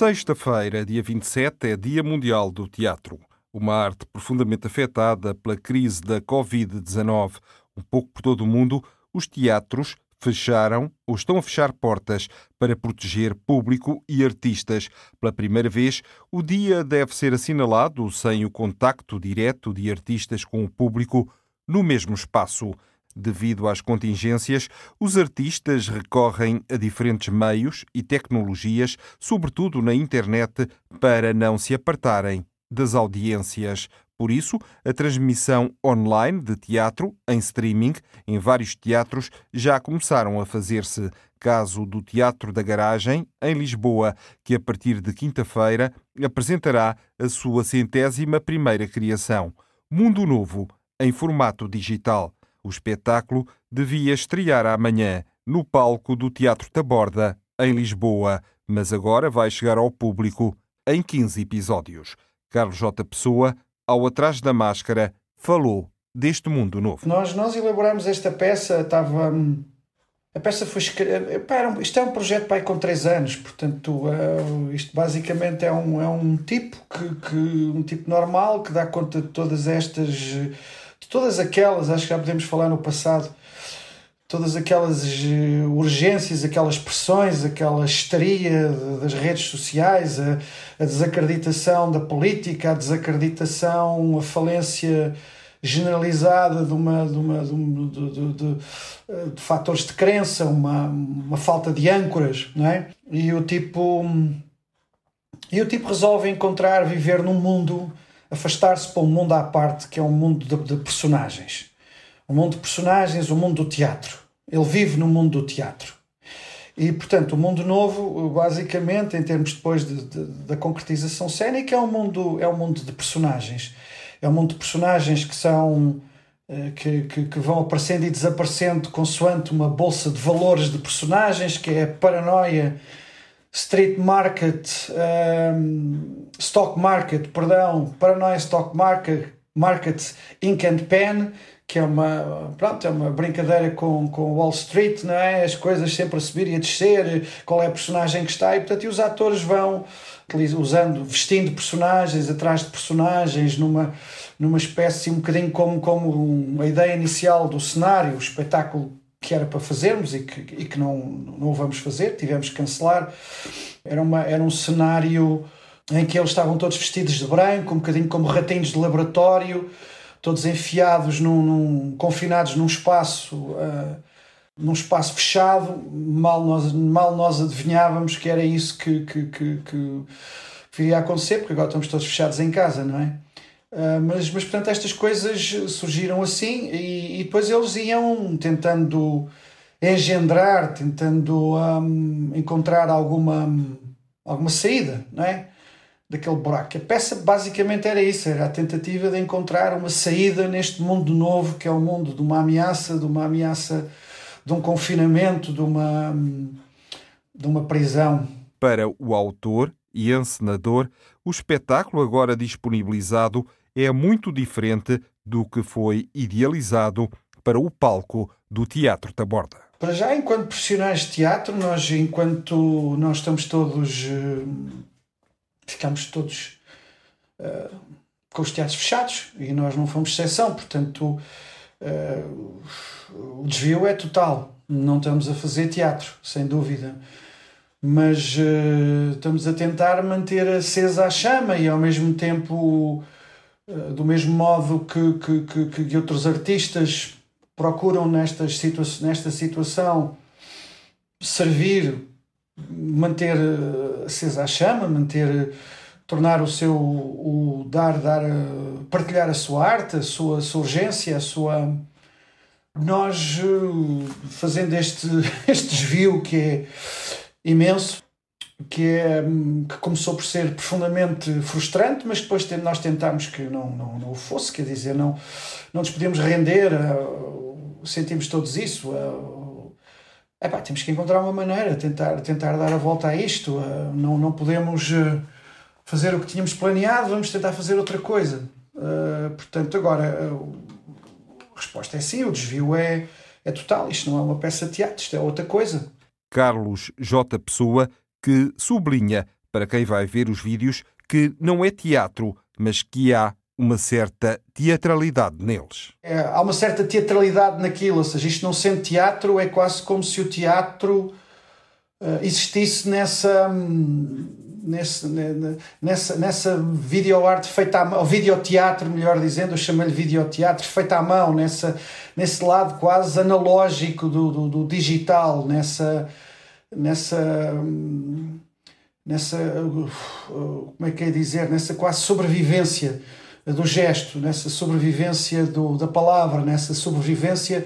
Sexta-feira, dia 27, é Dia Mundial do Teatro. Uma arte profundamente afetada pela crise da Covid-19. Um pouco por todo o mundo, os teatros fecharam ou estão a fechar portas para proteger público e artistas. Pela primeira vez, o dia deve ser assinalado sem o contacto direto de artistas com o público no mesmo espaço. Devido às contingências, os artistas recorrem a diferentes meios e tecnologias, sobretudo na internet, para não se apartarem das audiências. Por isso, a transmissão online de teatro em streaming em vários teatros já começaram a fazer-se. Caso do Teatro da Garagem, em Lisboa, que a partir de quinta-feira apresentará a sua centésima primeira criação, Mundo Novo, em formato digital. O espetáculo devia estrear amanhã no palco do Teatro Taborda, em Lisboa, mas agora vai chegar ao público em 15 episódios. Carlos J. Pessoa, ao Atrás da Máscara, falou deste mundo novo. Nós, nós elaboramos esta peça, estava. A peça foi escrita. Isto é um projeto pai, com três anos, portanto, uh, isto basicamente é um, é um tipo que, que um tipo normal que dá conta de todas estas todas aquelas, acho que já podemos falar no passado, todas aquelas eh, urgências, aquelas pressões, aquela histeria das redes sociais, a, a desacreditação da política, a desacreditação, a falência generalizada de, uma, de, uma, de, de, de, de fatores de crença, uma, uma falta de âncoras, não é? E o tipo e o tipo resolve encontrar, viver num mundo afastar-se para um mundo à parte, que é um mundo de, de personagens. Um mundo de personagens, um mundo do teatro. Ele vive no mundo do teatro. E, portanto, o mundo novo, basicamente, em termos depois de, de, da concretização cénica, é um, mundo, é um mundo de personagens. É um mundo de personagens que são. Eh, que, que, que vão aparecendo e desaparecendo consoante uma bolsa de valores de personagens, que é a paranoia street market, um, stock market, perdão, Paranoia Stock Market, market Ink and Pen, que é uma, pronto, é uma brincadeira com, com Wall Street, não é? As coisas sempre a subir e a descer, qual é a personagem que está, e portanto e os atores vão usando, vestindo personagens atrás de personagens, numa, numa espécie um bocadinho como, como uma ideia inicial do cenário, o espetáculo que era para fazermos e que, e que não, não vamos fazer, tivemos que cancelar. Era, uma, era um cenário em que eles estavam todos vestidos de branco, um bocadinho como ratinhos de laboratório, todos enfiados, num, num confinados num espaço. Uh, num espaço fechado, mal nós, mal nós adivinhávamos que era isso que, que, que, que viria a acontecer, porque agora estamos todos fechados em casa, não é? Uh, mas, mas, portanto, estas coisas surgiram assim e, e depois eles iam tentando engendrar, tentando um, encontrar alguma, alguma saída, não é? Daquele buraco. A peça basicamente era isso, era a tentativa de encontrar uma saída neste mundo novo que é o mundo de uma ameaça, de uma ameaça, de um confinamento, de uma, de uma prisão. Para o autor e encenador, o espetáculo agora disponibilizado é muito diferente do que foi idealizado para o palco do Teatro da Borda. Para já, enquanto profissionais de teatro, nós, enquanto nós estamos todos, eh, ficamos todos uh, com os teatros fechados e nós não fomos exceção, portanto, uh, o desvio é total. Não estamos a fazer teatro, sem dúvida mas uh, estamos a tentar manter acesa a chama e ao mesmo tempo do mesmo modo que, que, que, que outros artistas procuram nestas situa nesta situação servir, manter eh, acesa a chama, manter tornar o seu o dar dar partilhar a sua arte a sua, a sua urgência a sua nós fazendo este este desvio que é imenso que, é, que começou por ser profundamente frustrante, mas depois nós tentámos que não, não, não o fosse, quer dizer, não, não nos podíamos render, sentimos todos isso. Epá, temos que encontrar uma maneira, tentar, tentar dar a volta a isto. Não, não podemos eh, fazer o que tínhamos planeado, vamos tentar fazer outra coisa. Eh, portanto, agora, a resposta é sim, o desvio é, é total. Isto não é uma peça de teatro, isto é outra coisa. Carlos J. Pessoa que sublinha, para quem vai ver os vídeos, que não é teatro, mas que há uma certa teatralidade neles. É, há uma certa teatralidade naquilo, ou seja, isto não sendo teatro, é quase como se o teatro uh, existisse nessa. Nesse, nessa, nessa videoarte feita à mão, ou videoteatro, melhor dizendo, eu chamo-lhe videoteatro, feita à mão, nessa, nesse lado quase analógico do, do, do digital, nessa, nessa nessa como é que é dizer nessa quase sobrevivência do gesto nessa sobrevivência do, da palavra nessa sobrevivência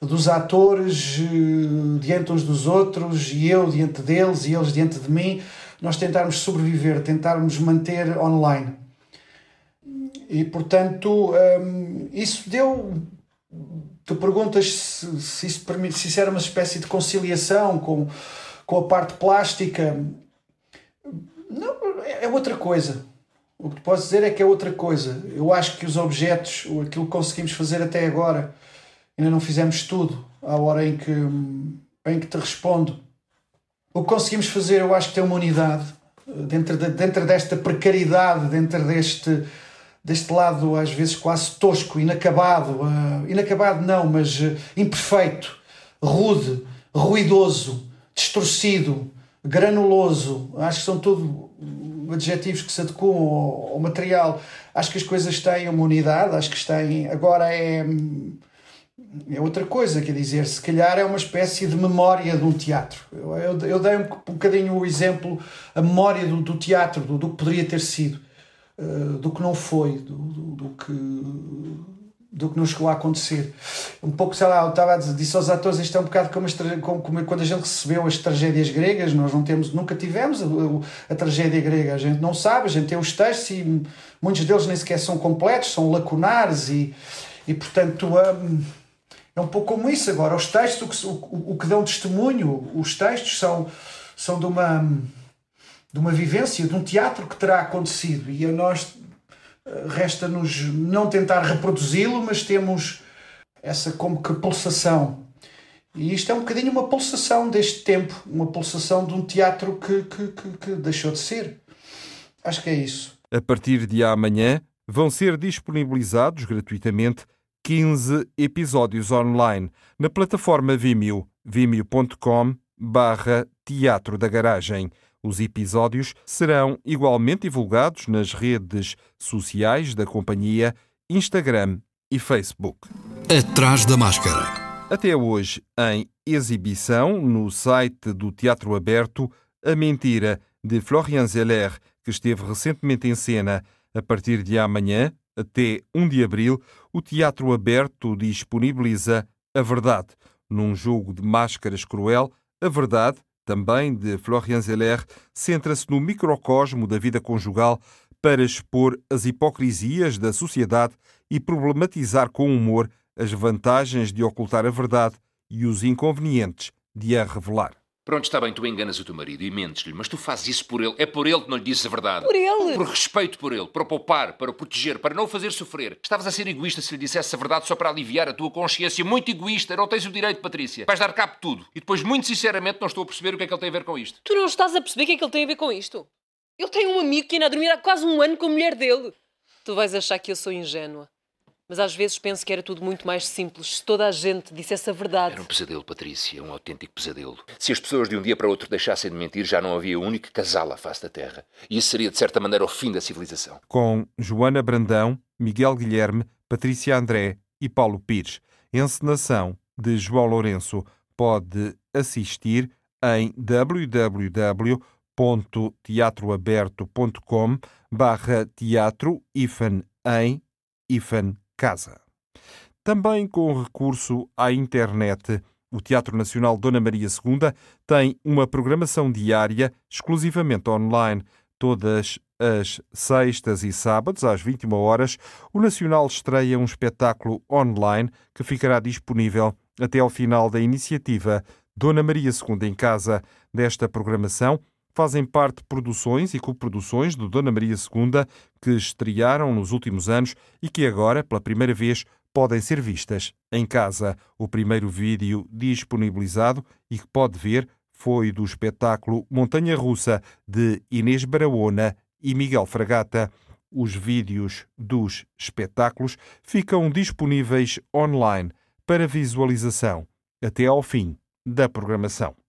dos atores eh, diante uns dos outros e eu diante deles e eles diante de mim nós tentarmos sobreviver tentarmos manter online. E portanto hum, isso deu tu perguntas se, se, isso, se isso era uma espécie de conciliação com com a parte plástica. Não, é outra coisa. O que posso dizer é que é outra coisa. Eu acho que os objetos, aquilo que conseguimos fazer até agora, ainda não fizemos tudo à hora em que, em que te respondo. O que conseguimos fazer, eu acho que tem uma unidade dentro, de, dentro desta precariedade, dentro deste, deste lado às vezes quase tosco, inacabado, uh, inacabado não, mas uh, imperfeito, rude, ruidoso, distorcido, granuloso, acho que são tudo adjetivos que se adequam ao, ao, material. Acho que as coisas têm uma unidade, acho que têm. Agora é. É outra coisa, quer dizer, se calhar é uma espécie de memória de um teatro. Eu, eu, eu dei um, um bocadinho o exemplo, a memória do, do teatro, do, do que poderia ter sido, uh, do que não foi, do, do, do que do que não chegou a acontecer. Um pouco, sei lá, eu estava a dizer, disse aos atores, isto é um bocado como, como, como, quando a gente recebeu as tragédias gregas, nós não temos, nunca tivemos a, a, a, tragédia grega, a gente não sabe, a gente tem os textos e muitos deles nem sequer são completos, são lacunares e, e portanto, um, é um pouco como isso agora. Os textos, o que, o, o que dão testemunho, os textos são, são de uma de uma vivência, de um teatro que terá acontecido e a nós Resta-nos não tentar reproduzi-lo, mas temos essa como que pulsação. E isto é um bocadinho uma pulsação deste tempo, uma pulsação de um teatro que, que, que, que deixou de ser. Acho que é isso. A partir de amanhã vão ser disponibilizados gratuitamente 15 episódios online na plataforma Vimeo, vimeo.com barra Teatro da Garagem. Os episódios serão igualmente divulgados nas redes sociais da companhia Instagram e Facebook. Atrás da máscara. Até hoje, em exibição no site do Teatro Aberto, A Mentira, de Florian Zeller, que esteve recentemente em cena. A partir de amanhã, até 1 de abril, o Teatro Aberto disponibiliza A Verdade. Num jogo de máscaras cruel, a verdade também de Florian Zeller, centra-se no microcosmo da vida conjugal para expor as hipocrisias da sociedade e problematizar com humor as vantagens de ocultar a verdade e os inconvenientes de a revelar. Pronto, está bem, tu enganas o teu marido e mentes-lhe, mas tu fazes isso por ele. É por ele que não lhe dizes a verdade. Por ele? Por respeito por ele, para o poupar, para o proteger, para não o fazer sofrer. Estavas a ser egoísta se lhe dissesse a verdade só para aliviar a tua consciência. Muito egoísta, não tens o direito, Patrícia. Vais dar cabo de tudo. E depois, muito sinceramente, não estou a perceber o que é que ele tem a ver com isto. Tu não estás a perceber o que é que ele tem a ver com isto? Ele tem um amigo que anda a dormir há quase um ano com a mulher dele. Tu vais achar que eu sou ingênua. Mas às vezes penso que era tudo muito mais simples se toda a gente dissesse a verdade. Era um pesadelo, Patrícia, um autêntico pesadelo. Se as pessoas de um dia para outro deixassem de mentir, já não havia único casal à face da Terra. E isso seria, de certa maneira, o fim da civilização. Com Joana Brandão, Miguel Guilherme, Patrícia André e Paulo Pires. Encenação de João Lourenço. Pode assistir em www www.teatroaberto.com barra teatro hífen em hífen casa. Também com recurso à internet, o Teatro Nacional Dona Maria II tem uma programação diária exclusivamente online. Todas as sextas e sábados, às 21 horas, o Nacional estreia um espetáculo online que ficará disponível até ao final da iniciativa Dona Maria II em Casa. Desta programação fazem parte produções e coproduções do Dona Maria II que estrearam nos últimos anos e que agora, pela primeira vez, podem ser vistas em casa. O primeiro vídeo disponibilizado e que pode ver foi do espetáculo Montanha Russa de Inês Barahona e Miguel Fragata. Os vídeos dos espetáculos ficam disponíveis online para visualização até ao fim da programação.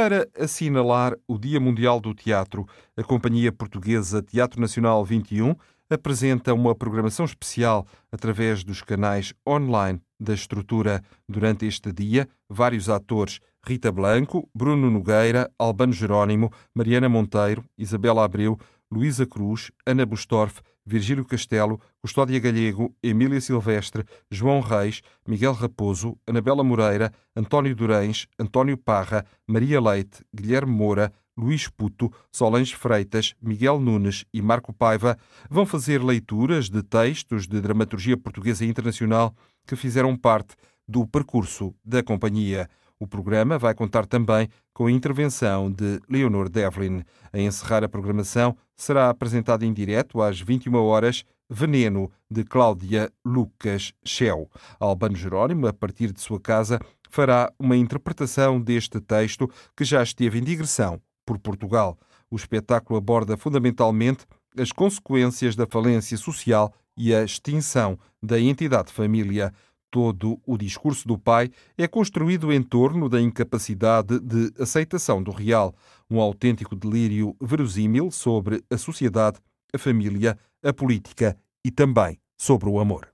Para assinalar o Dia Mundial do Teatro, a Companhia Portuguesa Teatro Nacional 21 apresenta uma programação especial através dos canais online da estrutura. Durante este dia, vários atores Rita Blanco, Bruno Nogueira, Albano Jerónimo, Mariana Monteiro, Isabela Abreu, Luísa Cruz, Ana Bustorff, Virgílio Castelo, Custódia Galego, Emília Silvestre, João Reis, Miguel Raposo, Anabela Moreira, António Durães, António Parra, Maria Leite, Guilherme Moura, Luís Puto, Solange Freitas, Miguel Nunes e Marco Paiva vão fazer leituras de textos de dramaturgia portuguesa e internacional que fizeram parte do percurso da companhia. O programa vai contar também com a intervenção de Leonor Devlin. A encerrar a programação será apresentado em direto às 21 horas Veneno, de Cláudia Lucas Schell. Albano Jerónimo, a partir de sua casa, fará uma interpretação deste texto que já esteve em digressão por Portugal. O espetáculo aborda fundamentalmente as consequências da falência social e a extinção da entidade família. Todo o discurso do pai é construído em torno da incapacidade de aceitação do real, um autêntico delírio verosímil sobre a sociedade, a família, a política e também sobre o amor.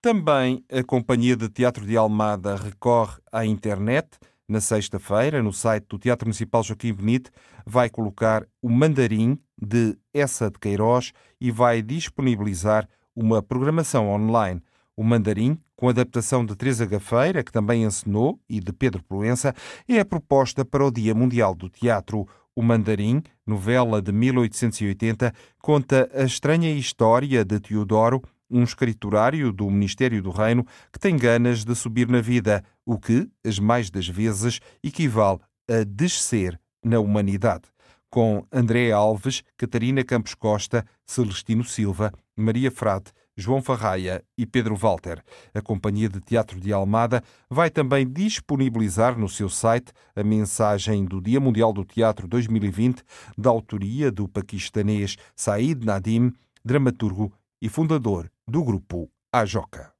Também a Companhia de Teatro de Almada recorre à internet. Na sexta-feira, no site do Teatro Municipal Joaquim Benite, vai colocar o Mandarim de Essa de Queiroz e vai disponibilizar uma programação online. O Mandarim, com adaptação de Teresa Gafeira, que também encenou, e de Pedro Proença, é a proposta para o Dia Mundial do Teatro. O Mandarim, novela de 1880, conta a estranha história de Teodoro, um escriturário do Ministério do Reino que tem ganas de subir na vida, o que, as mais das vezes, equivale a descer na humanidade. Com André Alves, Catarina Campos Costa, Celestino Silva, Maria Frade, João Farraia e Pedro Walter. A Companhia de Teatro de Almada vai também disponibilizar no seu site a mensagem do Dia Mundial do Teatro 2020, da autoria do paquistanês Said Nadim, dramaturgo e fundador do grupo Ajoca.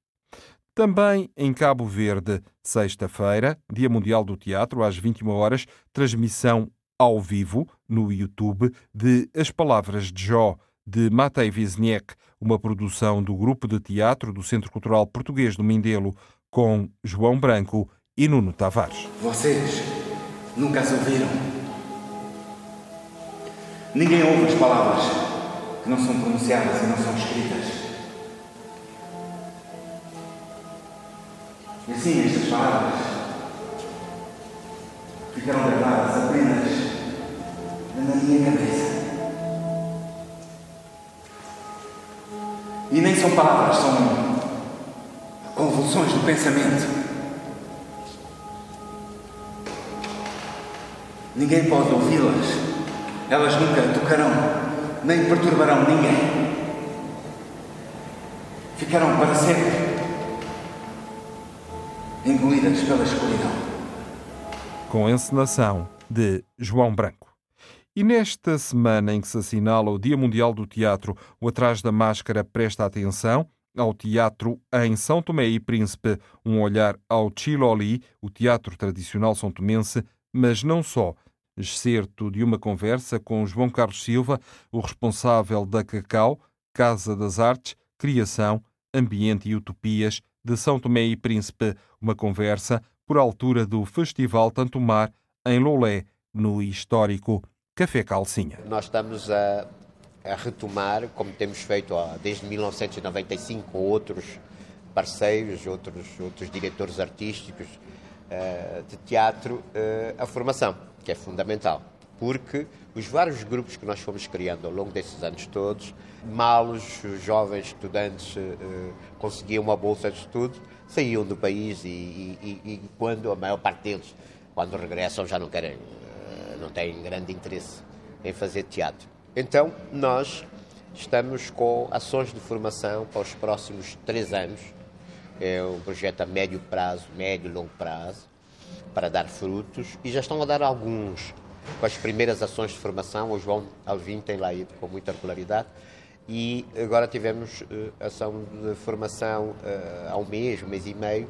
Também em Cabo Verde, sexta-feira, Dia Mundial do Teatro, às 21 horas, transmissão ao vivo no YouTube de As Palavras de Jó, de Matei Wisniewski, uma produção do grupo de teatro do Centro Cultural Português do Mindelo, com João Branco e Nuno Tavares. Vocês nunca as ouviram. Ninguém ouve as palavras que não são pronunciadas e não são escritas. E assim estas palavras ficaram gravadas apenas na minha cabeça. E nem são palavras, são convulsões do pensamento. Ninguém pode ouvi-las. Elas nunca tocarão, nem perturbarão ninguém. Ficarão para sempre engolidas pela escuridão. Com a encenação de João Branco. E nesta semana em que se assinala o Dia Mundial do Teatro, o Atrás da Máscara presta atenção ao teatro em São Tomé e Príncipe, um olhar ao Chiloli, o teatro tradicional são tomense, mas não só. Excerto de uma conversa com João Carlos Silva, o responsável da Cacau, Casa das Artes, Criação, Ambiente e Utopias de São Tomé e Príncipe, uma conversa por altura do Festival Tanto Mar em Lolé, no histórico Café Calcinha. Nós estamos a, a retomar, como temos feito ó, desde 1995 com outros parceiros, outros, outros diretores artísticos uh, de teatro, uh, a formação, que é fundamental. Porque os vários grupos que nós fomos criando ao longo desses anos todos, mal os jovens estudantes uh, conseguiam uma bolsa de estudo, saíam do país e, e, e, quando a maior parte deles, quando regressam, já não querem, não têm grande interesse em fazer teatro. Então, nós estamos com ações de formação para os próximos três anos. É um projeto a médio prazo, médio e longo prazo, para dar frutos e já estão a dar alguns com as primeiras ações de formação. O João Alvim tem lá ido com muita regularidade. E agora tivemos uh, ação de formação uh, há um mês, um mês e meio,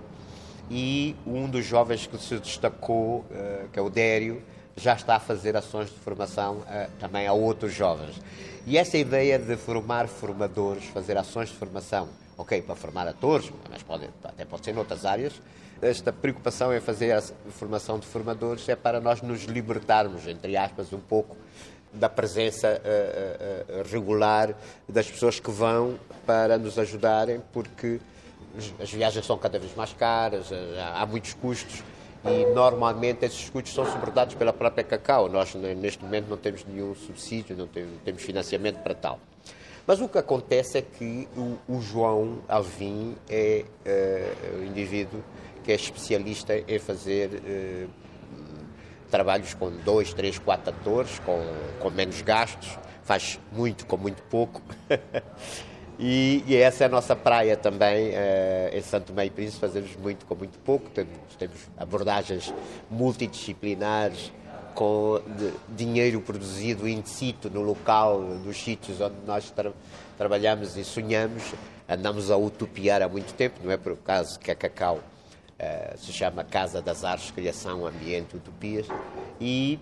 e um dos jovens que se destacou, uh, que é o Dério, já está a fazer ações de formação uh, também a outros jovens. E essa ideia de formar formadores, fazer ações de formação, ok, para formar atores, mas pode, até pode ser noutras áreas, esta preocupação em fazer a formação de formadores é para nós nos libertarmos, entre aspas, um pouco da presença uh, uh, regular das pessoas que vão para nos ajudarem, porque as viagens são cada vez mais caras, há muitos custos e normalmente esses custos são suportados pela própria Cacau. Nós, neste momento, não temos nenhum subsídio, não temos, financiamento para tal. Mas o que acontece é que o, João Alvim é uh, o indivíduo que é especialista em fazer uh, trabalhos com dois, três, quatro atores, com, com menos gastos, faz muito com muito pouco. E, e, essa é a nossa praia também, uh, em Santo Meio Príncipe, fazemos muito com muito pouco, temos, temos abordagens multidisciplinares, com dinheiro produzido in situ, no local, dos sítios onde nós tra trabalhamos e sonhamos, andamos a utopiar há muito tempo, não é por acaso que a Cacau uh, se chama Casa das Artes, Criação, Ambiente, Utopias, e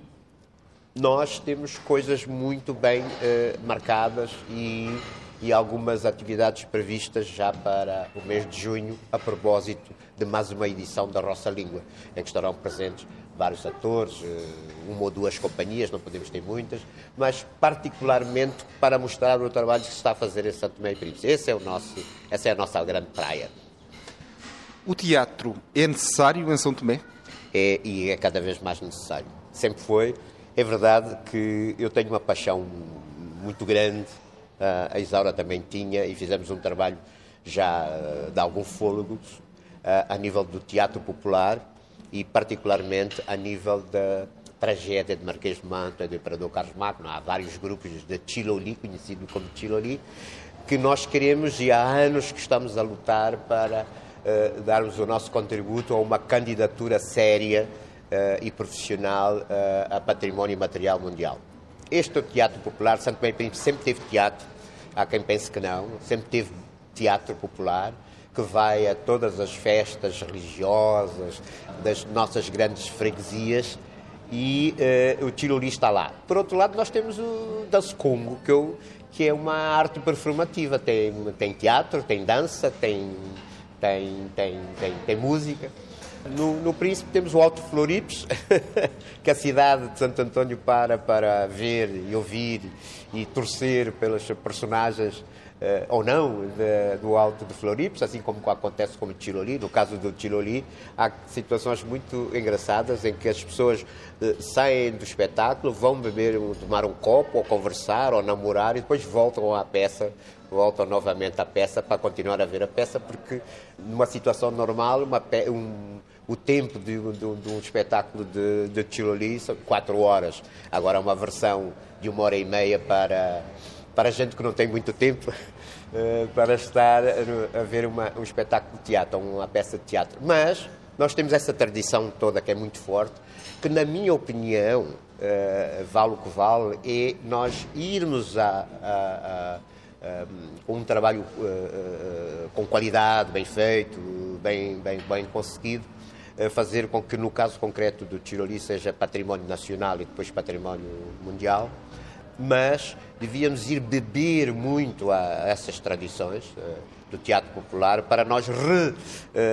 nós temos coisas muito bem uh, marcadas e e algumas atividades previstas já para o mês de junho, a propósito de mais uma edição da Roça Língua, em que estarão presentes vários atores, eh, uma ou duas companhias, não podemos ter muitas, mas particularmente para mostrar o trabalho que se está a fazer em Santo Tomé e Príncipe. Esse é o nosso, essa é a nossa grande praia. O teatro é necessário em São Tomé? É, e é cada vez mais necessário. Sempre foi. É verdade que eu tenho uma paixão muito grande a Isaura também tinha e fizemos um trabalho já uh, de algum fôlego uh, a nível do teatro popular e particularmente a nível da tragédia de Marquês de Manto e do Imperador Carlos Magno. Há vários grupos de Chiloli, conhecido como Chiloli, que nós queremos e há anos que estamos a lutar para darmos o nosso contributo a uma candidatura séria e profissional a património material mundial. Este é o teatro popular, Santo Meio Príncipe sempre teve teatro, há quem pense que não, sempre teve teatro popular, que vai a todas as festas religiosas das nossas grandes freguesias e uh, o Tiroli está lá. Por outro lado, nós temos o Dança Congo, que, eu, que é uma arte performativa, tem, tem teatro, tem dança, tem, tem, tem, tem, tem música. No, no Príncipe temos o Alto Floripes, que a cidade de Santo António para para ver e ouvir e torcer pelas personagens Uh, ou não de, do Alto de Floripes, assim como acontece com o Chiloli. No caso do Chiloli, há situações muito engraçadas em que as pessoas uh, saem do espetáculo, vão beber, tomar um copo, ou conversar, ou namorar, e depois voltam à peça, voltam novamente à peça para continuar a ver a peça, porque numa situação normal, uma um o tempo de, de, de um espetáculo de, de são quatro horas. Agora, uma versão de uma hora e meia para, para gente que não tem muito tempo eh, para estar a ver uma, um espetáculo de teatro, uma peça de teatro. Mas nós temos essa tradição toda que é muito forte, que, na minha opinião, uh, vale o que vale, é nós irmos a, a, a um trabalho uh, uh, com qualidade, bem feito, bem, bem, bem conseguido, fazer com que, no caso concreto do Tiroli, seja património nacional e depois património mundial, mas devíamos ir beber muito a essas tradições. do teatro popular para nós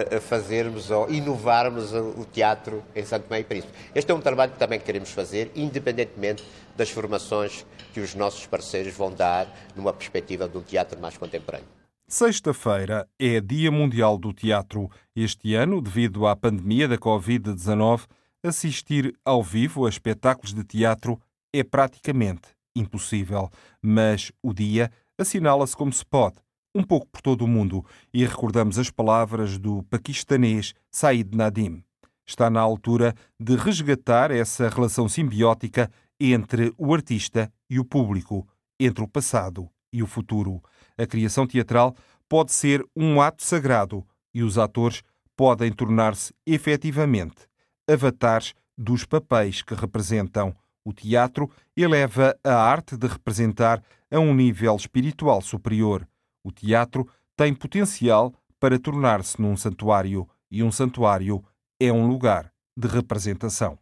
refazermos ou inovarmos o teatro em Santo Tomé e Príncipe. Este é um trabalho que também queremos fazer, independentemente das formações que os nossos parceiros vão dar numa perspectiva de um teatro mais contemporâneo. Sexta-feira é Dia Mundial do Teatro. Este ano, devido à pandemia da Covid-19, assistir ao vivo a espetáculos de teatro é praticamente impossível. Mas o dia assinala-se como se pode, um pouco por todo o mundo, e recordamos as palavras do paquistanês Said Nadim. Está na altura de resgatar essa relação simbiótica entre o artista e o público, entre o passado e o futuro. A criação teatral pode ser um ato sagrado e os atores podem tornar-se efetivamente avatares dos papéis que representam. O teatro eleva a arte de representar a um nível espiritual superior. O teatro tem potencial para tornar-se num santuário e um santuário é um lugar de representação.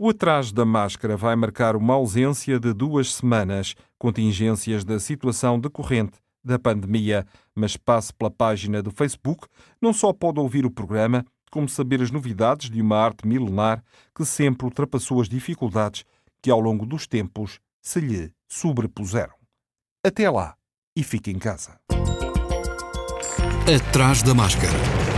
O atraso da máscara vai marcar uma ausência de duas semanas, contingências da situação decorrente da pandemia, mas passe pela página do Facebook, não só pode ouvir o programa, como saber as novidades de uma arte milenar que sempre ultrapassou as dificuldades que ao longo dos tempos se lhe sobrepuseram. Até lá e fique em casa. Atrás da máscara.